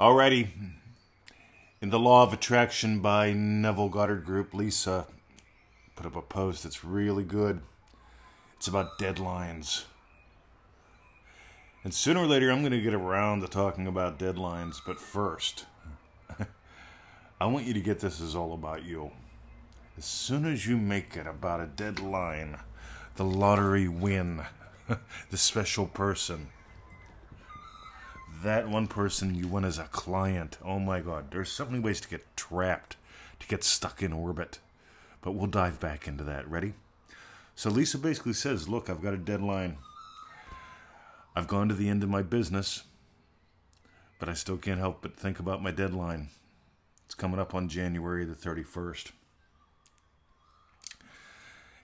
Alrighty. In the Law of Attraction by Neville Goddard Group, Lisa put up a post that's really good. It's about deadlines. And sooner or later, I'm going to get around to talking about deadlines, but first, I want you to get this is all about you. As soon as you make it about a deadline, the lottery win, the special person, that one person you want as a client. Oh my God, there's so many ways to get trapped, to get stuck in orbit. But we'll dive back into that. Ready? So Lisa basically says, Look, I've got a deadline. I've gone to the end of my business, but I still can't help but think about my deadline. It's coming up on January the 31st.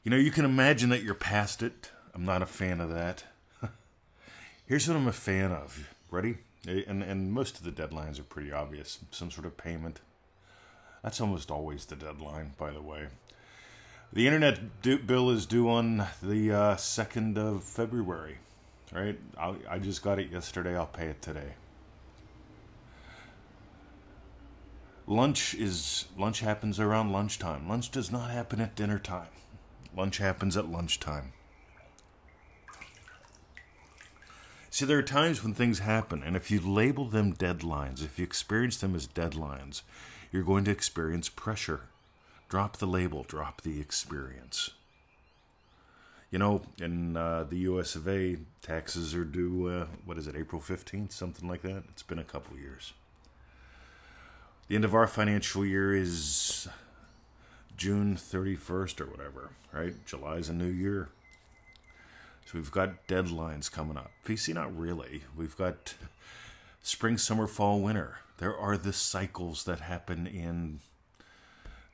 You know, you can imagine that you're past it. I'm not a fan of that. Here's what I'm a fan of. Ready? And, and most of the deadlines are pretty obvious. Some sort of payment. That's almost always the deadline, by the way. The internet bill is due on the uh, 2nd of February, right? I, I just got it yesterday. I'll pay it today. Lunch is lunch happens around lunchtime. Lunch does not happen at dinner time. Lunch happens at lunchtime. See, there are times when things happen, and if you label them deadlines, if you experience them as deadlines, you're going to experience pressure. Drop the label, drop the experience. You know, in uh, the US of A, taxes are due, uh, what is it, April 15th, something like that? It's been a couple years. The end of our financial year is June 31st or whatever, right? July's a new year. So we've got deadlines coming up. PC, not really. We've got spring, summer, fall, winter. There are the cycles that happen in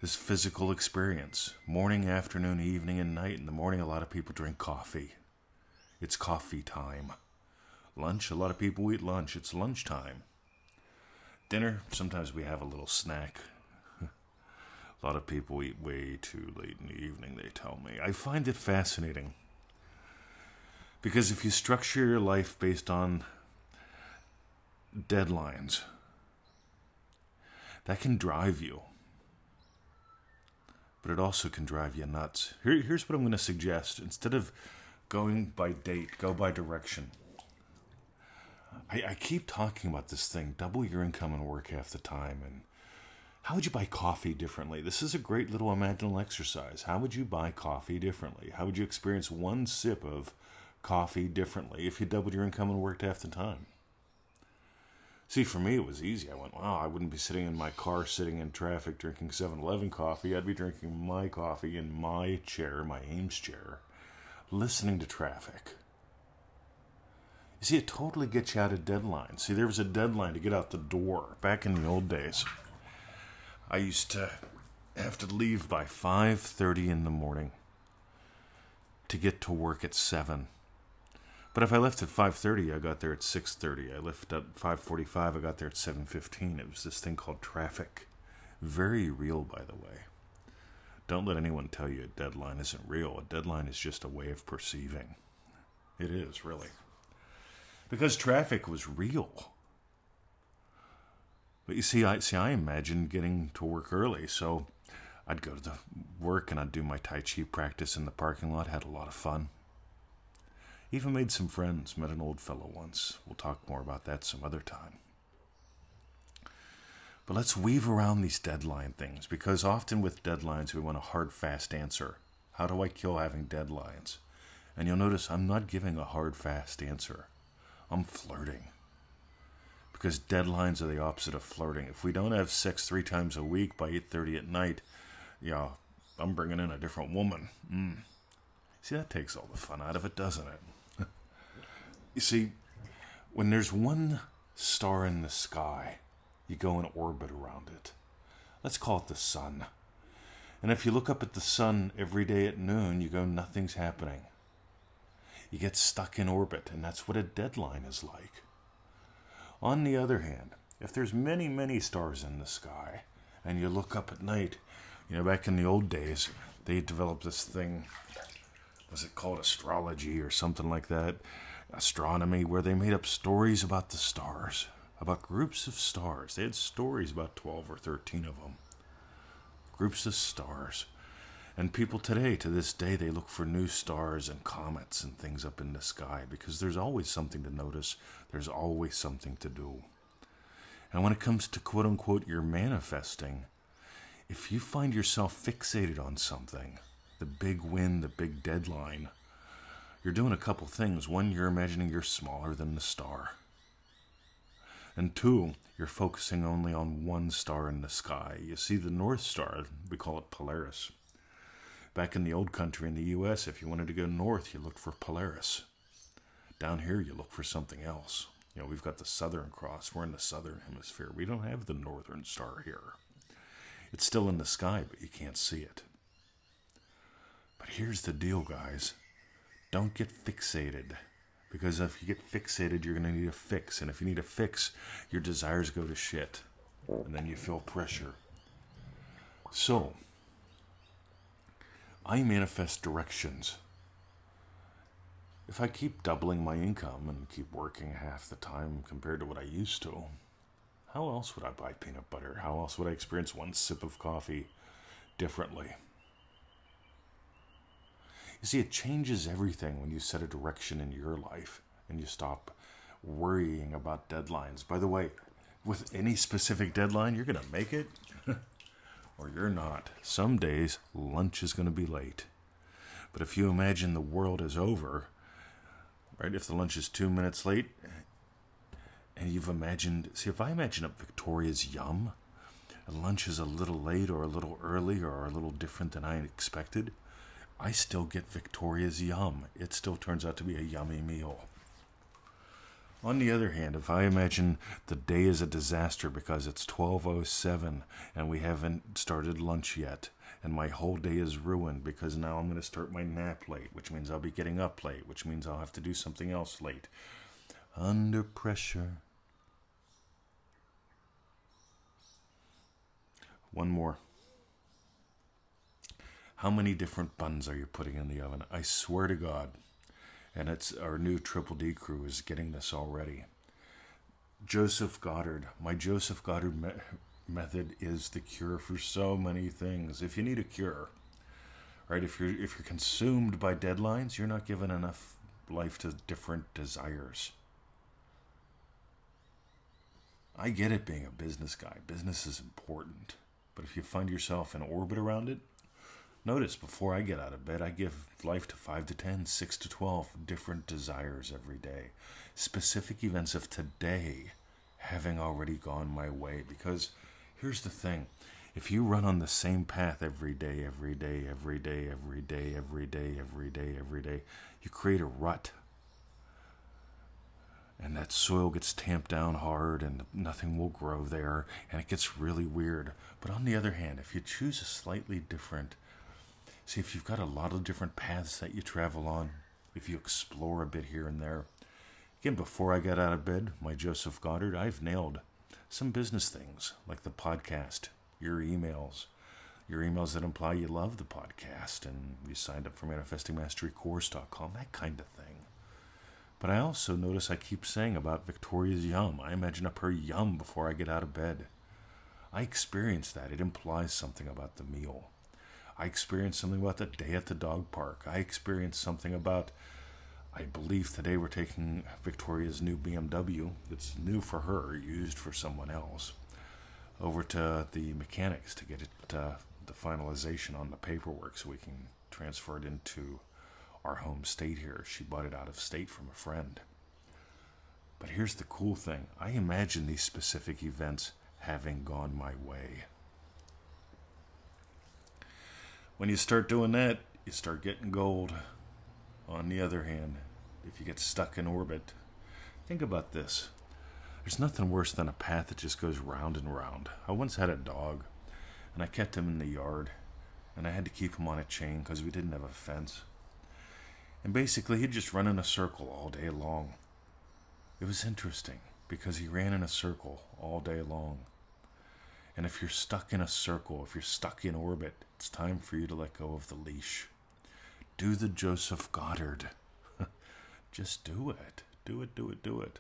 this physical experience morning, afternoon, evening, and night. In the morning, a lot of people drink coffee. It's coffee time. Lunch, a lot of people eat lunch. It's lunchtime. Dinner, sometimes we have a little snack. a lot of people eat way too late in the evening, they tell me. I find it fascinating because if you structure your life based on deadlines, that can drive you. But it also can drive you nuts. Here, here's what I'm going to suggest. Instead of going by date, go by direction. I, I keep talking about this thing double your income and work half the time. And how would you buy coffee differently? This is a great little imaginal exercise. How would you buy coffee differently? How would you experience one sip of coffee differently if you doubled your income and worked half the time. See, for me, it was easy. I went, wow, I wouldn't be sitting in my car, sitting in traffic, drinking 7 Eleven coffee. I'd be drinking my coffee in my chair, my Eames chair, listening to traffic. You see, it totally gets you out of deadlines. See, there was a deadline to get out the door back in the old days. I used to have to leave by 5:30 in the morning to get to work at 7 but if I left at 5:30, I got there at 6:30. I left at 5:45, I got there at 7:15. It was this thing called traffic. Very real, by the way. Don't let anyone tell you a deadline isn't real. A deadline is just a way of perceiving. It is, really. Because traffic was real. But you see, I see I imagined getting to work early, so I'd go to the work and I'd do my Tai Chi practice in the parking lot, had a lot of fun. Even made some friends, met an old fellow once. We'll talk more about that some other time. But let's weave around these deadline things because often with deadlines we want a hard, fast answer. How do I kill having deadlines? And you'll notice I'm not giving a hard, fast answer. I'm flirting. Because deadlines are the opposite of flirting. If we don't have sex three times a week by 8.30 at night, yeah, I'm bringing in a different woman. Mm. See, that takes all the fun out of it, doesn't it? You see, when there's one star in the sky, you go in orbit around it. Let's call it the sun. And if you look up at the sun every day at noon, you go, nothing's happening. You get stuck in orbit, and that's what a deadline is like. On the other hand, if there's many, many stars in the sky, and you look up at night, you know, back in the old days, they developed this thing, was it called astrology or something like that? Astronomy where they made up stories about the stars, about groups of stars. They had stories about 12 or 13 of them. Groups of stars. And people today, to this day, they look for new stars and comets and things up in the sky because there's always something to notice, there's always something to do. And when it comes to quote unquote your manifesting, if you find yourself fixated on something, the big win, the big deadline, you're doing a couple things. One, you're imagining you're smaller than the star. And two, you're focusing only on one star in the sky. You see, the North Star, we call it Polaris. Back in the old country in the US, if you wanted to go north, you looked for Polaris. Down here, you look for something else. You know, we've got the Southern Cross. We're in the Southern Hemisphere. We don't have the Northern Star here. It's still in the sky, but you can't see it. But here's the deal, guys. Don't get fixated. Because if you get fixated, you're going to need a fix. And if you need a fix, your desires go to shit. And then you feel pressure. So, I manifest directions. If I keep doubling my income and keep working half the time compared to what I used to, how else would I buy peanut butter? How else would I experience one sip of coffee differently? You see, it changes everything when you set a direction in your life and you stop worrying about deadlines. By the way, with any specific deadline, you're going to make it or you're not. Some days, lunch is going to be late. But if you imagine the world is over, right, if the lunch is two minutes late, and you've imagined, see, if I imagine up Victoria's Yum, lunch is a little late or a little early or a little different than I expected, I still get Victoria's Yum. It still turns out to be a yummy meal. On the other hand, if I imagine the day is a disaster because it's 12:07 and we haven't started lunch yet and my whole day is ruined because now I'm going to start my nap late, which means I'll be getting up late, which means I'll have to do something else late. Under pressure. One more. How many different buns are you putting in the oven? I swear to God. And it's our new Triple D crew is getting this already. Joseph Goddard. My Joseph Goddard me- method is the cure for so many things. If you need a cure, right? If you're if you're consumed by deadlines, you're not given enough life to different desires. I get it being a business guy. Business is important. But if you find yourself in orbit around it, Notice before I get out of bed, I give life to 5 to 10, 6 to 12 different desires every day. Specific events of today having already gone my way. Because here's the thing if you run on the same path every day, every day, every day, every day, every day, every day, every day, you create a rut. And that soil gets tamped down hard and nothing will grow there and it gets really weird. But on the other hand, if you choose a slightly different See, if you've got a lot of different paths that you travel on, if you explore a bit here and there. Again, before I got out of bed, my Joseph Goddard, I've nailed some business things like the podcast, your emails, your emails that imply you love the podcast and you signed up for manifestingmasterycourse.com, that kind of thing. But I also notice I keep saying about Victoria's Yum. I imagine up her yum before I get out of bed. I experience that. It implies something about the meal. I experienced something about the day at the dog park. I experienced something about, I believe today we're taking Victoria's new BMW. It's new for her, used for someone else, over to the mechanics to get it uh, the finalization on the paperwork so we can transfer it into our home state here. She bought it out of state from a friend. But here's the cool thing I imagine these specific events having gone my way. When you start doing that, you start getting gold. On the other hand, if you get stuck in orbit, think about this. There's nothing worse than a path that just goes round and round. I once had a dog, and I kept him in the yard, and I had to keep him on a chain because we didn't have a fence. And basically, he'd just run in a circle all day long. It was interesting because he ran in a circle all day long. And if you're stuck in a circle, if you're stuck in orbit, it's time for you to let go of the leash. Do the Joseph Goddard. Just do it. Do it, do it, do it.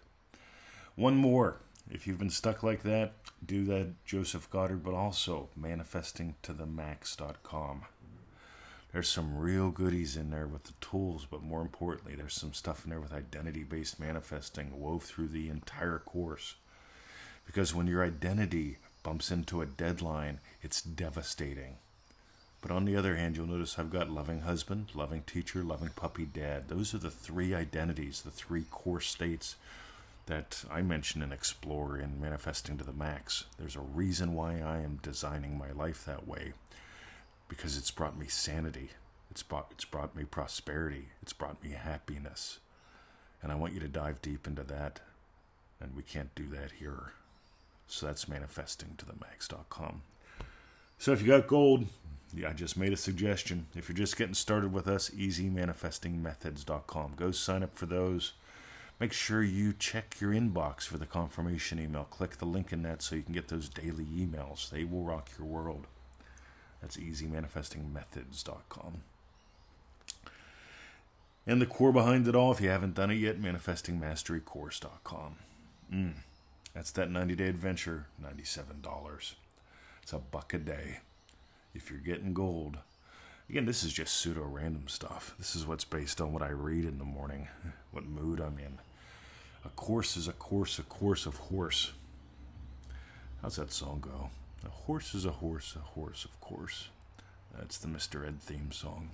One more. if you've been stuck like that, do that Joseph Goddard, but also manifesting to the manifestingtothemax.com. There's some real goodies in there with the tools, but more importantly, there's some stuff in there with identity based manifesting wove through the entire course. Because when your identity bumps into a deadline, it's devastating. But on the other hand, you'll notice I've got loving husband, loving teacher, loving puppy dad. Those are the three identities, the three core states that I mention and explore in Manifesting to the Max. There's a reason why I am designing my life that way because it's brought me sanity. It's brought it's brought me prosperity. It's brought me happiness. And I want you to dive deep into that. And we can't do that here. So that's manifesting to the max.com. So if you got gold, yeah, I just made a suggestion. If you're just getting started with us, easymanifestingmethods.com. Go sign up for those. Make sure you check your inbox for the confirmation email. Click the link in that so you can get those daily emails. They will rock your world. That's easymanifestingmethods.com. And the core behind it all, if you haven't done it yet, manifestingmasterycourse.com. Mm, that's that 90 day adventure, $97. It's a buck a day. If you're getting gold, again, this is just pseudo random stuff. This is what's based on what I read in the morning, what mood I'm in. A course is a course, a course of horse. How's that song go? A horse is a horse, a horse, of course. That's the Mr. Ed theme song.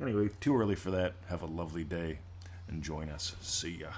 Anyway, too early for that. Have a lovely day and join us. See ya.